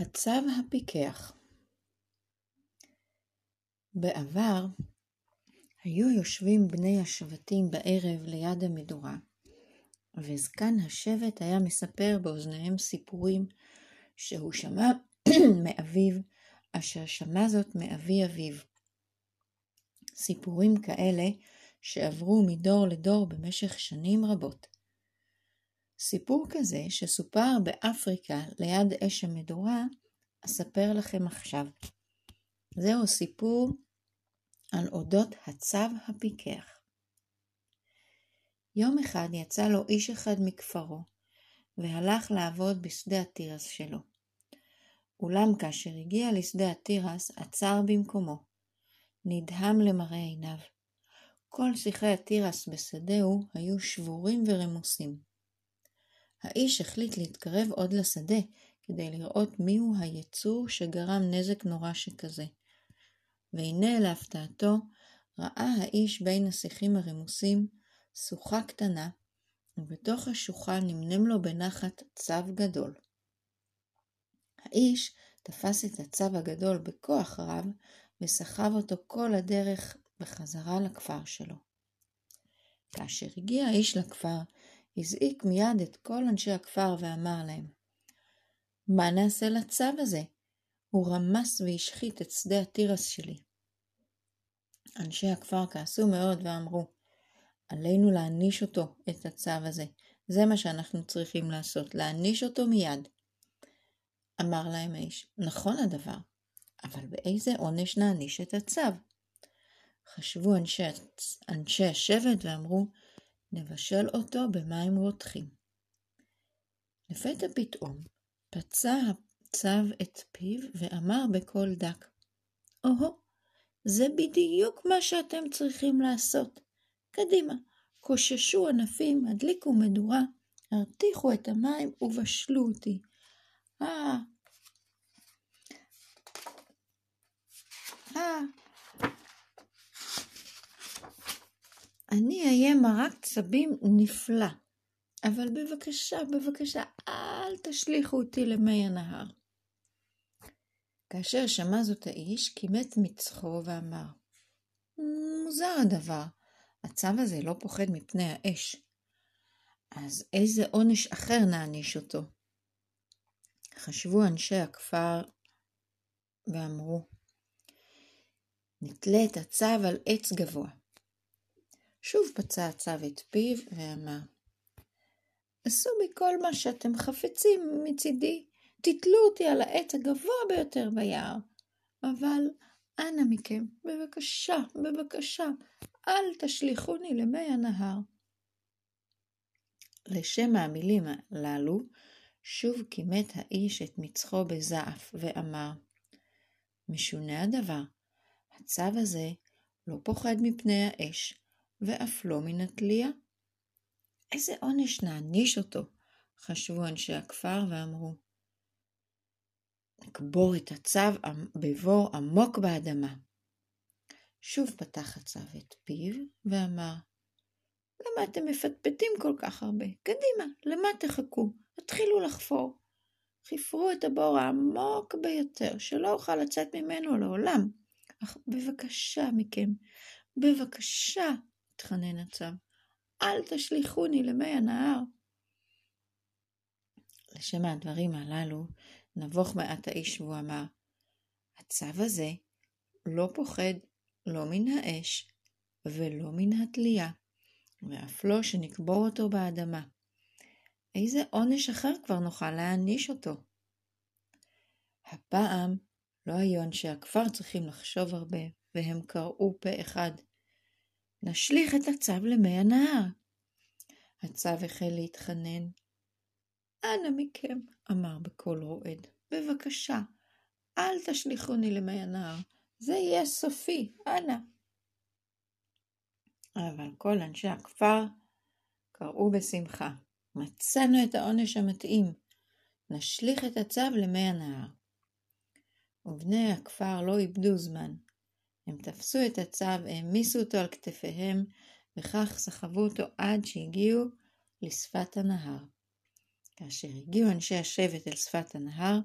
הצו הפיקח בעבר היו יושבים בני השבטים בערב ליד המדורה, וזקן השבט היה מספר באוזניהם סיפורים שהוא שמע מאביו, אשר שמע זאת מאבי אביו. סיפורים כאלה שעברו מדור לדור במשך שנים רבות. סיפור כזה שסופר באפריקה ליד אש המדורה, אספר לכם עכשיו. זהו סיפור על אודות הצו הפיקח. יום אחד יצא לו איש אחד מכפרו, והלך לעבוד בשדה התירס שלו. אולם כאשר הגיע לשדה התירס, עצר במקומו. נדהם למראה עיניו. כל שיחי התירס בשדהו היו שבורים ורמוסים. האיש החליט להתקרב עוד לשדה, כדי לראות מיהו היצור שגרם נזק נורא שכזה. והנה להפתעתו, ראה האיש בין השיחים הרמוסים שוחה קטנה, ובתוך השוחה נמנם לו בנחת צב גדול. האיש תפס את הצב הגדול בכוח רב, וסחב אותו כל הדרך בחזרה לכפר שלו. כאשר הגיע האיש לכפר, הזעיק מיד את כל אנשי הכפר ואמר להם, מה נעשה לצו הזה? הוא רמס והשחית את שדה התירס שלי. אנשי הכפר כעסו מאוד ואמרו, עלינו להעניש אותו, את הצו הזה. זה מה שאנחנו צריכים לעשות, להעניש אותו מיד. אמר להם האיש, נכון הדבר, אבל באיזה עונש נעניש את הצו? חשבו אנשי, אנשי השבט ואמרו, נבשל אותו במים רותחים. לפתע פתאום פצע הצב את פיו ואמר בקול דק, או-הו, זה בדיוק מה שאתם צריכים לעשות. קדימה, קוששו ענפים, הדליקו מדורה, הרתיחו את המים ובשלו אותי. אה, אה, אני אהיה מרק צבים נפלא, אבל בבקשה, בבקשה, אל תשליכו אותי למי הנהר. כאשר שמע זאת האיש, כימת מצחו ואמר, מוזר הדבר, הצו הזה לא פוחד מפני האש. אז איזה עונש אחר נעניש אותו? חשבו אנשי הכפר ואמרו, נתלה את הצו על עץ גבוה. שוב פצע הצו את פיו ואמר, עשו בי כל מה שאתם חפצים מצידי, תתלו אותי על העץ הגבוה ביותר ביער, אבל אנא מכם, בבקשה, בבקשה, אל תשליכוני למי הנהר. לשם המילים הללו, שוב כימת האיש את מצחו בזעף, ואמר, משונה הדבר, הצו הזה לא פוחד מפני האש, ואף לא מן התלייה. איזה עונש נעניש אותו? חשבו אנשי הכפר ואמרו. נקבור את הצו בבור עמוק באדמה. שוב פתח הצו את פיו ואמר, למה אתם מפטפטים כל כך הרבה? קדימה, למה תחכו? התחילו לחפור. חפרו את הבור העמוק ביותר, שלא אוכל לצאת ממנו לעולם. אך בבקשה מכם, בבקשה, התחנן הצב, אל תשליכוני למי הנהר. לשם הדברים הללו, נבוך מעט האיש והוא אמר, הצו הזה לא פוחד לא מן האש ולא מן התלייה, ואף לא שנקבור אותו באדמה. איזה עונש אחר כבר נוכל להעניש אותו? הפעם לא היו אנשי הכפר צריכים לחשוב הרבה, והם קראו פה אחד, נשליך את הצו למי הנהר. הצו החל להתחנן. אנא מכם, אמר בקול רועד, בבקשה, אל תשליכוני למי הנהר, זה יהיה סופי, אנא. אבל כל אנשי הכפר קראו בשמחה, מצאנו את העונש המתאים, נשליך את הצו למי הנהר. ובני הכפר לא איבדו זמן, הם תפסו את הצו, העמיסו אותו על כתפיהם, וכך סחבו אותו עד שהגיעו לשפת הנהר. כאשר הגיעו אנשי השבט אל שפת הנהר,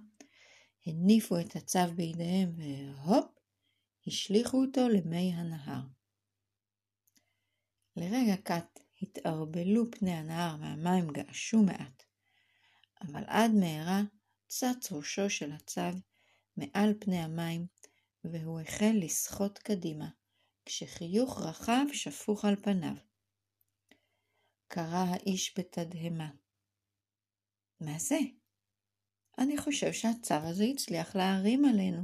הניפו את הצו בידיהם והופ, השליכו אותו למי הנהר. לרגע קט התערבלו פני הנהר והמים געשו מעט, אבל עד מהרה צץ ראשו של הצב מעל פני המים, והוא החל לשחות קדימה, כשחיוך רחב שפוך על פניו. קרא האיש בתדהמה. מה זה? אני חושב שהצו הזה הצליח להערים עלינו.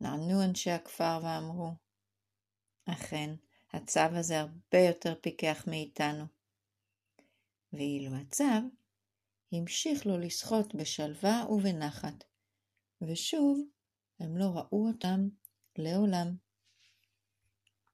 נענו אנשי הכפר ואמרו, אכן, הצו הזה הרבה יותר פיקח מאיתנו. ואילו הצו המשיך לו לשחות בשלווה ובנחת, ושוב הם לא ראו אותם לעולם.